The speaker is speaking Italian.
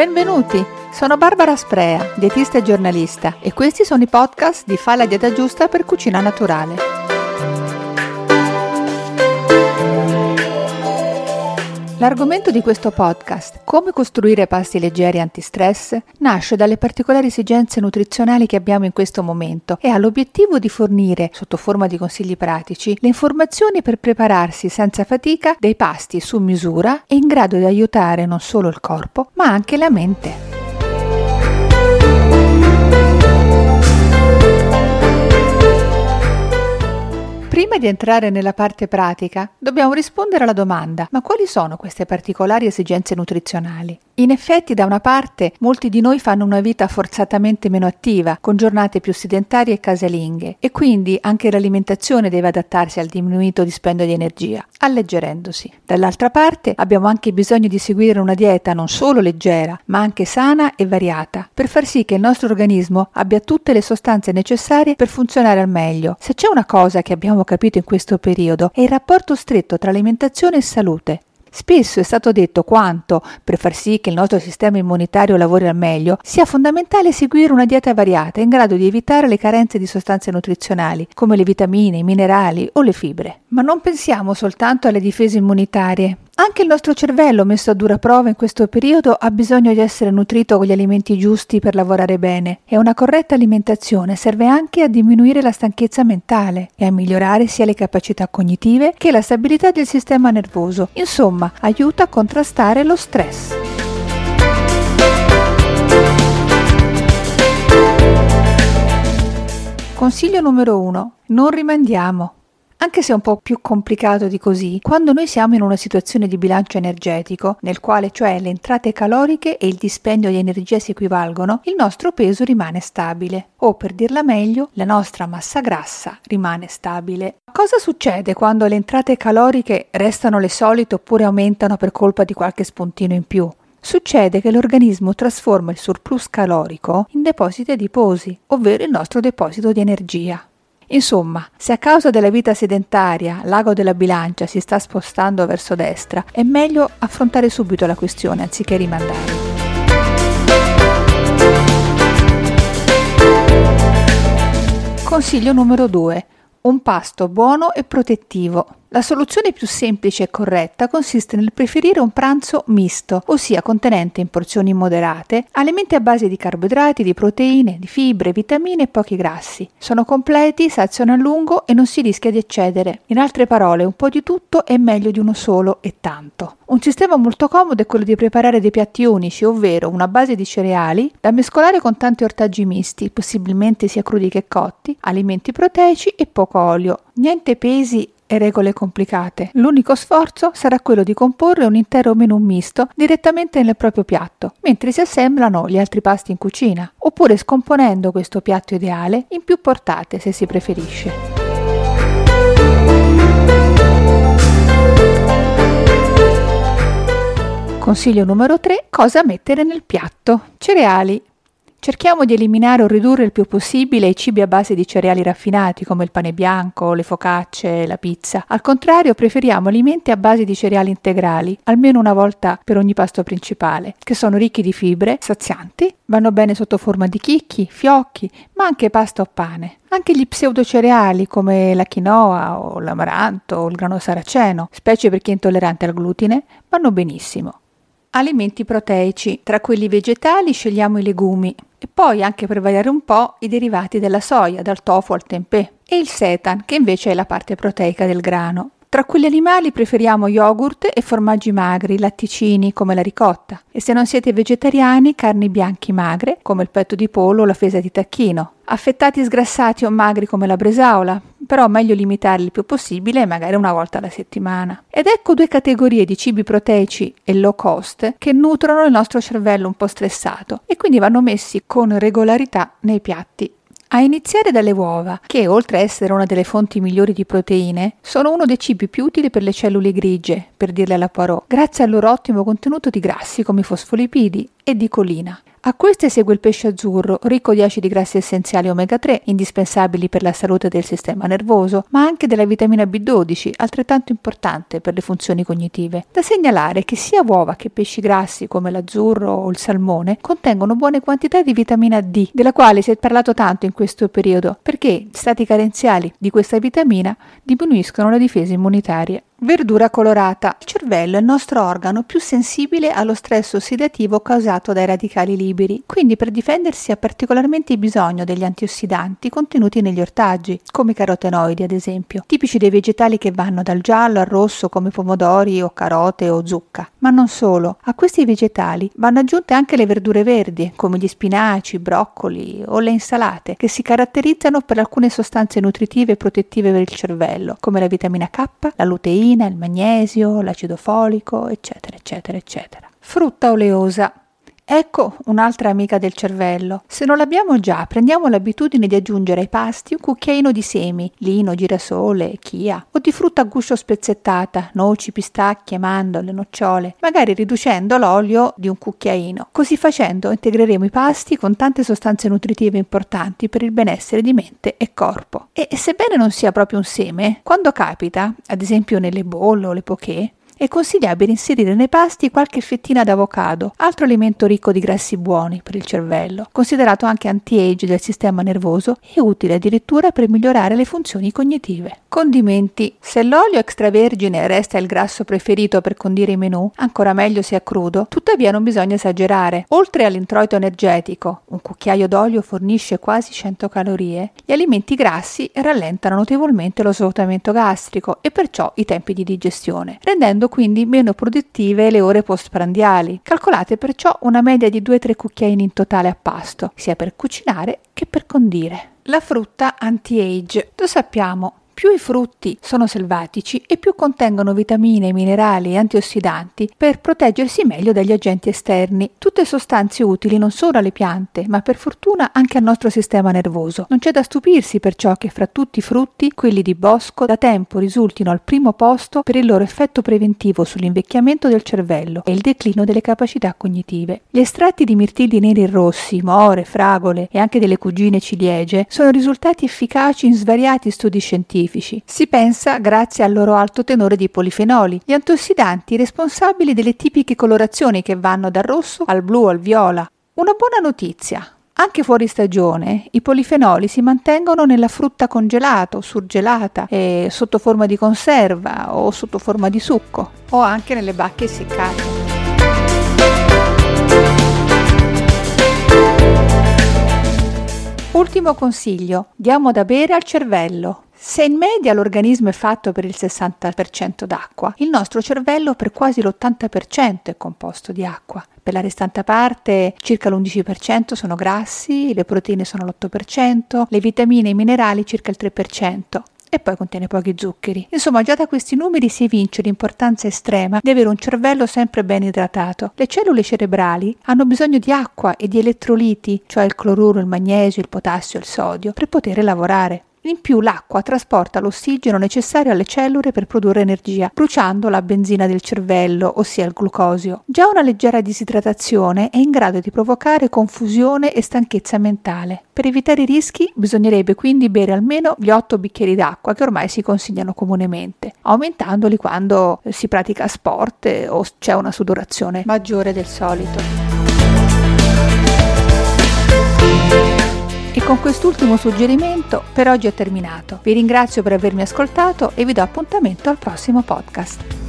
Benvenuti! Sono Barbara Sprea, dietista e giornalista e questi sono i podcast di Fa la dieta giusta per cucina naturale. L'argomento di questo podcast, come costruire pasti leggeri antistress, nasce dalle particolari esigenze nutrizionali che abbiamo in questo momento e ha l'obiettivo di fornire, sotto forma di consigli pratici, le informazioni per prepararsi senza fatica dei pasti su misura e in grado di aiutare non solo il corpo, ma anche la mente. Prima di entrare nella parte pratica, dobbiamo rispondere alla domanda: ma quali sono queste particolari esigenze nutrizionali? In effetti, da una parte, molti di noi fanno una vita forzatamente meno attiva, con giornate più sedentarie e casalinghe, e quindi anche l'alimentazione deve adattarsi al diminuito dispendio di energia, alleggerendosi. Dall'altra parte, abbiamo anche bisogno di seguire una dieta non solo leggera, ma anche sana e variata, per far sì che il nostro organismo abbia tutte le sostanze necessarie per funzionare al meglio. Se c'è una cosa che abbiamo capito in questo periodo è il rapporto stretto tra alimentazione e salute. Spesso è stato detto quanto, per far sì che il nostro sistema immunitario lavori al meglio, sia fondamentale seguire una dieta variata in grado di evitare le carenze di sostanze nutrizionali, come le vitamine, i minerali o le fibre. Ma non pensiamo soltanto alle difese immunitarie. Anche il nostro cervello, messo a dura prova in questo periodo, ha bisogno di essere nutrito con gli alimenti giusti per lavorare bene e una corretta alimentazione serve anche a diminuire la stanchezza mentale e a migliorare sia le capacità cognitive che la stabilità del sistema nervoso. Insomma, aiuta a contrastare lo stress. Consiglio numero 1. Non rimandiamo. Anche se è un po' più complicato di così, quando noi siamo in una situazione di bilancio energetico, nel quale cioè le entrate caloriche e il dispendio di energia si equivalgono, il nostro peso rimane stabile, o per dirla meglio, la nostra massa grassa rimane stabile. Cosa succede quando le entrate caloriche restano le solite oppure aumentano per colpa di qualche spuntino in più? Succede che l'organismo trasforma il surplus calorico in depositi adiposi, ovvero il nostro deposito di energia. Insomma, se a causa della vita sedentaria l'ago della bilancia si sta spostando verso destra, è meglio affrontare subito la questione anziché rimandare. Consiglio numero 2. Un pasto buono e protettivo. La soluzione più semplice e corretta consiste nel preferire un pranzo misto, ossia contenente in porzioni moderate alimenti a base di carboidrati, di proteine, di fibre, vitamine e pochi grassi. Sono completi, saziano a lungo e non si rischia di eccedere. In altre parole, un po' di tutto è meglio di uno solo e tanto. Un sistema molto comodo è quello di preparare dei piatti unici, ovvero una base di cereali da mescolare con tanti ortaggi misti, possibilmente sia crudi che cotti, alimenti proteici e poco olio. Niente pesi e regole complicate. L'unico sforzo sarà quello di comporre un intero menù misto direttamente nel proprio piatto, mentre si assemblano gli altri pasti in cucina, oppure scomponendo questo piatto ideale in più portate se si preferisce. Consiglio numero 3. Cosa mettere nel piatto? Cereali, Cerchiamo di eliminare o ridurre il più possibile i cibi a base di cereali raffinati come il pane bianco, le focacce, la pizza. Al contrario, preferiamo alimenti a base di cereali integrali, almeno una volta per ogni pasto principale, che sono ricchi di fibre, sazianti, vanno bene sotto forma di chicchi, fiocchi, ma anche pasta o pane. Anche gli pseudocereali come la quinoa o l'amaranto o il grano saraceno, specie per chi è intollerante al glutine, vanno benissimo. Alimenti proteici. Tra quelli vegetali scegliamo i legumi, e poi anche per variare un po' i derivati della soia, dal tofu al tempeh, e il setan, che invece è la parte proteica del grano. Tra quelli animali preferiamo yogurt e formaggi magri, latticini come la ricotta. E se non siete vegetariani, carni bianchi magre come il petto di pollo o la fesa di tacchino. Affettati sgrassati o magri come la bresaola, però meglio limitarli il più possibile, magari una volta alla settimana. Ed ecco due categorie di cibi proteici e low cost che nutrono il nostro cervello un po' stressato e quindi vanno messi con regolarità nei piatti a iniziare dalle uova, che oltre a essere una delle fonti migliori di proteine, sono uno dei cibi più utili per le cellule grigie, per dirle alla Poirot, grazie al loro ottimo contenuto di grassi come i fosfolipidi e di colina. A queste segue il pesce azzurro, ricco di acidi grassi essenziali omega 3, indispensabili per la salute del sistema nervoso, ma anche della vitamina B12, altrettanto importante per le funzioni cognitive. Da segnalare che sia uova che pesci grassi come l'azzurro o il salmone contengono buone quantità di vitamina D, della quale si è parlato tanto in questo periodo, perché stati carenziali di questa vitamina diminuiscono la difesa immunitaria. Verdura colorata. Il cervello è il nostro organo più sensibile allo stress ossidativo causato dai radicali liberi, quindi per difendersi ha particolarmente bisogno degli antiossidanti contenuti negli ortaggi, come i carotenoidi ad esempio, tipici dei vegetali che vanno dal giallo al rosso come pomodori o carote o zucca. Ma non solo, a questi vegetali vanno aggiunte anche le verdure verdi, come gli spinaci, i broccoli o le insalate, che si caratterizzano per alcune sostanze nutritive e protettive per il cervello, come la vitamina K, la luteina, il magnesio, l'acido folico, eccetera, eccetera, eccetera. Frutta oleosa. Ecco un'altra amica del cervello. Se non l'abbiamo già, prendiamo l'abitudine di aggiungere ai pasti un cucchiaino di semi, lino, girasole, chia, o di frutta a guscio spezzettata, noci, pistacchie, mandorle, nocciole, magari riducendo l'olio di un cucchiaino. Così facendo integreremo i pasti con tante sostanze nutritive importanti per il benessere di mente e corpo. E sebbene non sia proprio un seme, quando capita, ad esempio nelle bolle o le poké, è consigliabile inserire nei pasti qualche fettina d'avocado, altro alimento ricco di grassi buoni per il cervello, considerato anche anti-age del sistema nervoso e utile addirittura per migliorare le funzioni cognitive. Condimenti. Se l'olio extravergine resta il grasso preferito per condire i menù, ancora meglio se è crudo, tuttavia non bisogna esagerare. Oltre all'introito energetico, un cucchiaio d'olio fornisce quasi 100 calorie, gli alimenti grassi rallentano notevolmente lo svuotamento gastrico e perciò i tempi di digestione, rendendo quindi meno produttive le ore postprandiali. Calcolate perciò una media di 2-3 cucchiaini in totale a pasto, sia per cucinare che per condire. La frutta anti-age. Lo sappiamo, più i frutti sono selvatici e più contengono vitamine, minerali e antiossidanti per proteggersi meglio dagli agenti esterni. Tutte sostanze utili non solo alle piante, ma per fortuna anche al nostro sistema nervoso. Non c'è da stupirsi perciò che fra tutti i frutti, quelli di bosco da tempo risultino al primo posto per il loro effetto preventivo sull'invecchiamento del cervello e il declino delle capacità cognitive. Gli estratti di mirtilli neri e rossi, more, fragole e anche delle cugine ciliegie sono risultati efficaci in svariati studi scientifici specifici. Si pensa grazie al loro alto tenore di polifenoli, gli antiossidanti responsabili delle tipiche colorazioni che vanno dal rosso al blu al viola. Una buona notizia. Anche fuori stagione i polifenoli si mantengono nella frutta congelata o surgelata, e sotto forma di conserva o sotto forma di succo, o anche nelle bacche essiccate. Ultimo consiglio, diamo da bere al cervello. Se in media l'organismo è fatto per il 60% d'acqua, il nostro cervello per quasi l'80% è composto di acqua. Per la restante parte circa l'11% sono grassi, le proteine sono l'8%, le vitamine e i minerali circa il 3% e poi contiene pochi zuccheri. Insomma, già da questi numeri si evince l'importanza estrema di avere un cervello sempre ben idratato. Le cellule cerebrali hanno bisogno di acqua e di elettroliti, cioè il cloruro, il magnesio, il potassio e il sodio, per poter lavorare. In più l'acqua trasporta l'ossigeno necessario alle cellule per produrre energia, bruciando la benzina del cervello, ossia il glucosio. Già una leggera disidratazione è in grado di provocare confusione e stanchezza mentale. Per evitare i rischi bisognerebbe quindi bere almeno gli 8 bicchieri d'acqua che ormai si consigliano comunemente, aumentandoli quando si pratica sport o c'è una sudorazione maggiore del solito. Con quest'ultimo suggerimento per oggi è terminato. Vi ringrazio per avermi ascoltato e vi do appuntamento al prossimo podcast.